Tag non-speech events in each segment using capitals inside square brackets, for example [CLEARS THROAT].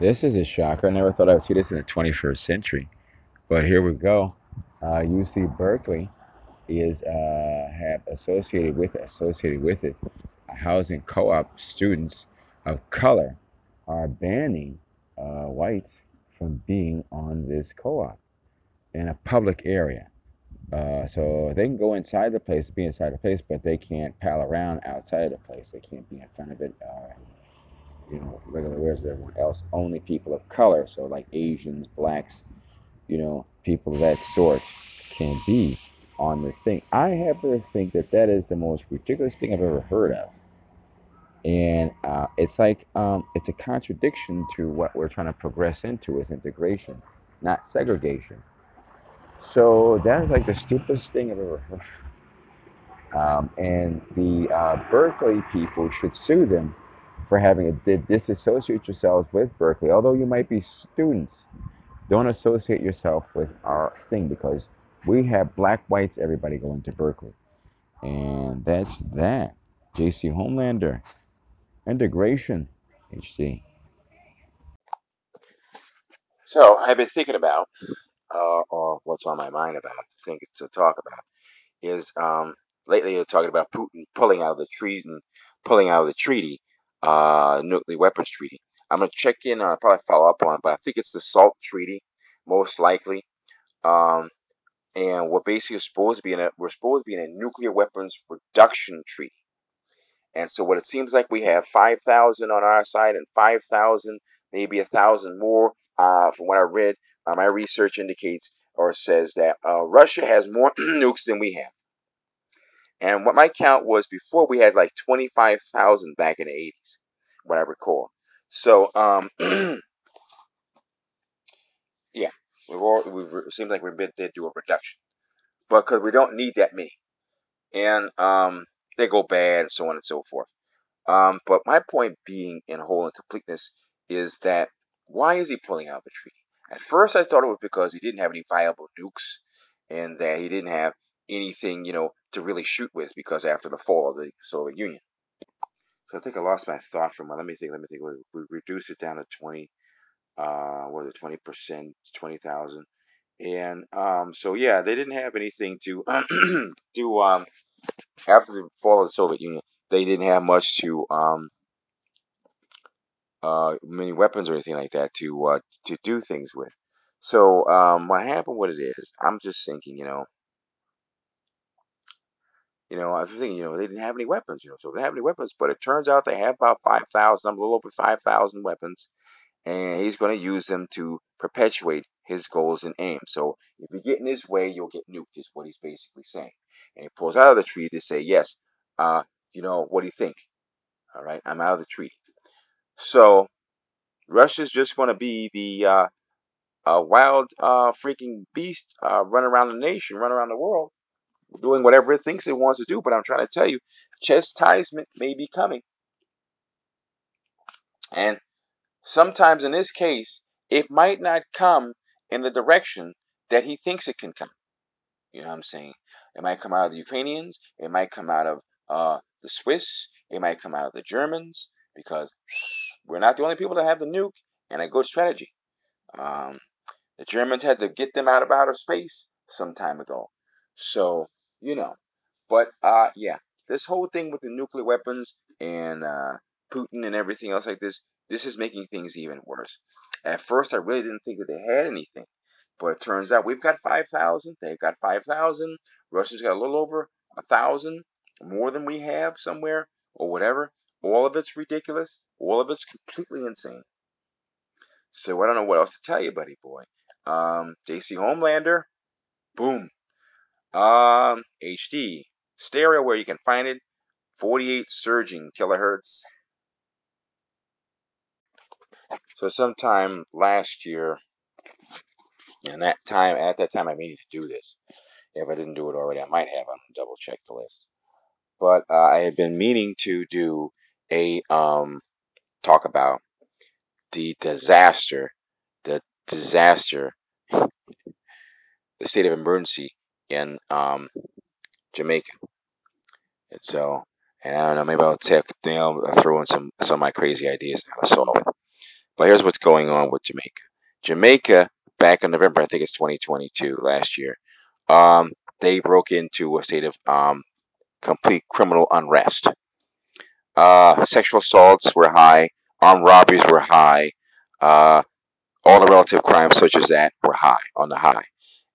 This is a shocker. I never thought I would see this in the 21st century. But here we go. Uh, UC Berkeley is uh, have associated with it, associated with it. A housing co-op students of color are banning uh, whites from being on this co-op in a public area. Uh, so they can go inside the place, be inside the place, but they can't pal around outside of the place. They can't be in front of it. Uh, you know, regular wears with everyone else. Only people of color, so like Asians, blacks, you know, people of that sort, can be on the thing. I happen to think that that is the most ridiculous thing I've ever heard of. And uh, it's like um, it's a contradiction to what we're trying to progress into is integration, not segregation. So that is like the stupidest thing I've ever heard. Um, and the uh, Berkeley people should sue them for having did disassociate yourselves with Berkeley. Although you might be students, don't associate yourself with our thing because we have black, whites, everybody going to Berkeley. And that's that. JC Homelander. Integration. HD. So I've been thinking about, uh, or what's on my mind about to think to talk about, is um, lately you're talking about Putin pulling out of the treaty, pulling out of the treaty, uh, nuclear weapons treaty. I'm gonna check in. I'll probably follow up on but I think it's the SALT treaty, most likely. Um, and we're basically supposed to be in a we're supposed to be in a nuclear weapons reduction treaty. And so what it seems like we have five thousand on our side and five thousand, maybe a thousand more. Uh, from what I read, uh, my research indicates or says that uh, Russia has more [CLEARS THROAT] nukes than we have. And what my count was before we had like 25,000 back in the 80s, what I recall. So, um, [CLEARS THROAT] yeah, we've all, we've, it seems like been to do a reduction. But because we don't need that many. And um, they go bad and so on and so forth. Um, but my point being in whole and completeness is that why is he pulling out the treaty? At first, I thought it was because he didn't have any viable nukes and that he didn't have anything, you know, to really shoot with because after the fall of the Soviet Union. So I think I lost my thought for from. Let me think. Let me think. We, reduced it down to twenty. Uh, what was it? Twenty percent, twenty thousand, and um, so yeah, they didn't have anything to [CLEARS THROAT] do. Um, after the fall of the Soviet Union, they didn't have much to um, uh, many weapons or anything like that to uh, to do things with. So um, what happened? What it is? I'm just thinking, you know, you know, I was thinking, you know, they didn't have any weapons, you know, so they didn't have any weapons, but it turns out they have about 5,000, a little over 5,000 weapons, and he's going to use them to perpetuate his goals and aims. So if you get in his way, you'll get nuked, is what he's basically saying. And he pulls out of the treaty to say, yes, uh, you know, what do you think? All right, I'm out of the treaty. So Russia's just going to be the uh, wild uh, freaking beast uh, run around the nation, run around the world, doing whatever it thinks it wants to do. But I'm trying to tell you, chastisement may be coming. And sometimes in this case, it might not come in the direction that he thinks it can come. You know what I'm saying? It might come out of the Ukrainians. It might come out of uh, the Swiss. It might come out of the Germans because we're not the only people that have the nuke and a good strategy. Um, the Germans had to get them out of outer space some time ago. So you know. But uh, yeah, this whole thing with the nuclear weapons and uh, Putin and everything else like this, this is making things even worse. At first, I really didn't think that they had anything, but it turns out we've got five thousand. They've got five thousand. Russia's got a little over a thousand, more than we have somewhere or whatever. All of it's ridiculous. All of it's completely insane. So I don't know what else to tell you, buddy boy. Um, JC Homelander, boom, um, HD stereo where you can find it 48 surging kilohertz. So sometime last year, and that time at that time I needed to do this. If I didn't do it already, I might have. I'm double check the list. But uh, I had been meaning to do a um talk about the disaster, the disaster, the state of emergency in um, Jamaica. And so, and I don't know, maybe I'll take, you know, throw in some some of my crazy ideas how to solve it. But here's what's going on with Jamaica. Jamaica, back in November, I think it's 2022, last year, um, they broke into a state of um, complete criminal unrest. Uh, sexual assaults were high, armed robberies were high, uh, all the relative crimes such as that were high, on the high.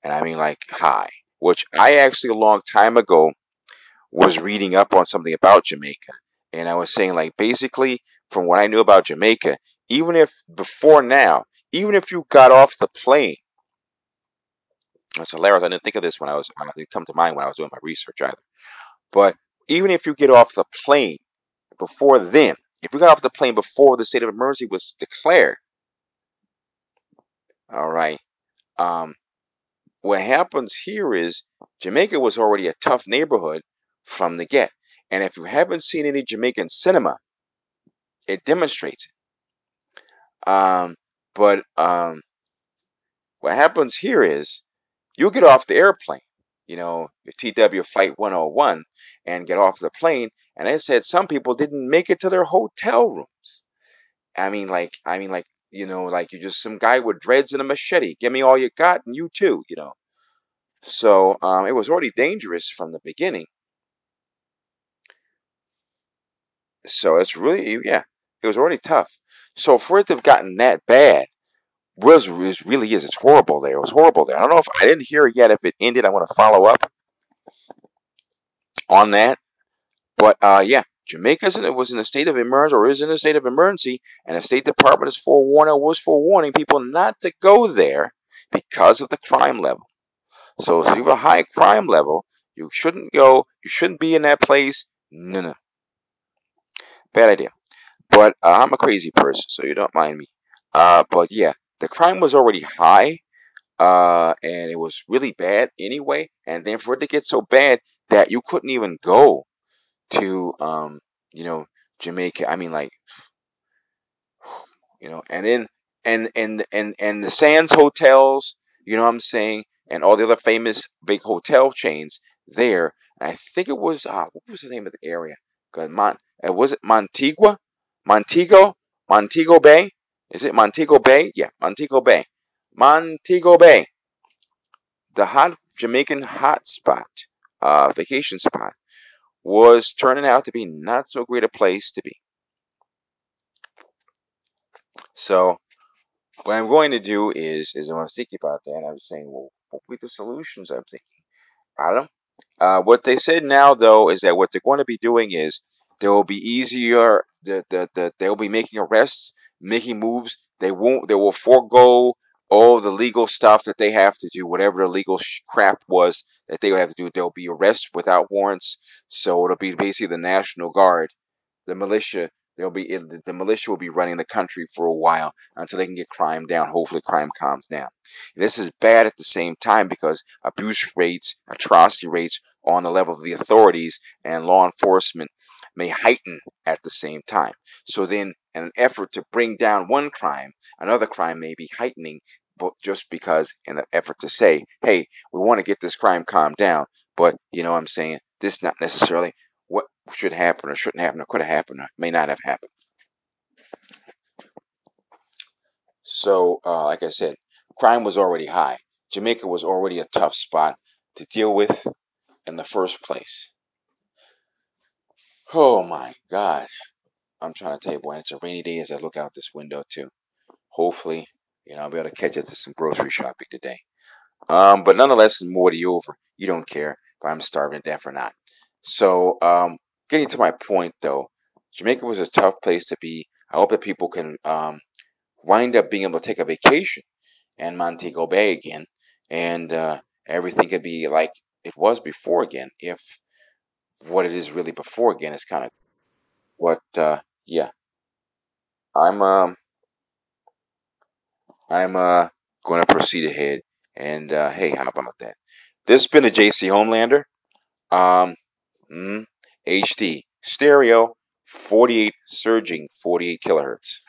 And I mean like high, which I actually a long time ago was reading up on something about Jamaica. And I was saying like basically from what I knew about Jamaica, even if before now, even if you got off the plane, that's hilarious. I didn't think of this when I was, it didn't come to mind when I was doing my research either. But even if you get off the plane before then, if you got off the plane before the state of emergency was declared, all right, um, what happens here is Jamaica was already a tough neighborhood from the get. And if you haven't seen any Jamaican cinema, it demonstrates it. Um, but um, what happens here is you get off the airplane, you know, TW Flight 101, and get off the plane, and they said some people didn't make it to their hotel rooms. I mean, like, I mean, like, you know, like you're just some guy with dreads and a machete. Give me all you got, and you too, you know. So um, it was already dangerous from the beginning. So it's really, yeah, it was already tough. So for it to have gotten that bad, was, was really is. It's horrible there. It was horrible there. I don't know if I didn't hear yet if it ended. I want to follow up on that. But uh, yeah, Jamaica was in a state of emergency or is in a state of emergency, and the State Department is forewarning was forewarning people not to go there because of the crime level. So if you have a high crime level, you shouldn't go. You shouldn't be in that place. No, no. Bad idea. But uh, I'm a crazy person, so you don't mind me. Uh, but yeah, the crime was already high, uh, and it was really bad anyway. And then for it to get so bad that you couldn't even go to, um, you know, Jamaica. I mean, like, you know, and then and and and and the Sandals hotels. You know what I'm saying? And all the other famous big hotel chains there. And I think it was uh, what was the name of the area? Cause Mon, uh, was it Montigua, Montego, Montego Bay? Is it Montego Bay? Yeah, Montego Bay. Montego Bay. The hot Jamaican hotspot, uh, vacation spot, was turning out to be not so great a place to be. So, what I'm going to do is, is I was thinking about that, and I was saying, well, what would be the solutions I'm thinking? I don't. Uh, what they said now, though, is that what they're going to be doing is they will be easier. The, the, the, they'll be making arrests making moves. They won't. They will forego all the legal stuff that they have to do, whatever the legal crap was that they would have to do. There'll be arrests without warrants. So it'll be basically the National Guard, the militia. They'll be the militia will be running the country for a while until they can get crime down. Hopefully, crime calms down. This is bad at the same time because abuse rates, atrocity rates on the level of the authorities and law enforcement may heighten at the same time. So then, in an effort to bring down one crime, another crime may be heightening but just because in an effort to say, hey, we want to get this crime calmed down, but you know what I'm saying? This not necessarily what should happen or shouldn't happen or could have happened or may not have happened. So, uh, like I said, crime was already high. Jamaica was already a tough spot to deal with in the first place. Oh my God. I'm trying to tell you, boy, it's a rainy day as I look out this window, too. Hopefully, you know, I'll be able to catch up to some grocery shopping today. Um, but nonetheless, it's more to you over. You don't care if I'm starving to death or not. So, um, getting to my point, though, Jamaica was a tough place to be. I hope that people can um, wind up being able to take a vacation in Montego Bay again, and uh, everything could be like it was before again if what it is really before again is kind of what uh yeah. I'm um i'm uh going to proceed ahead and uh hey how about that? This has been a jc homelander um mm, hd stereo 48 surging 48 kilohertz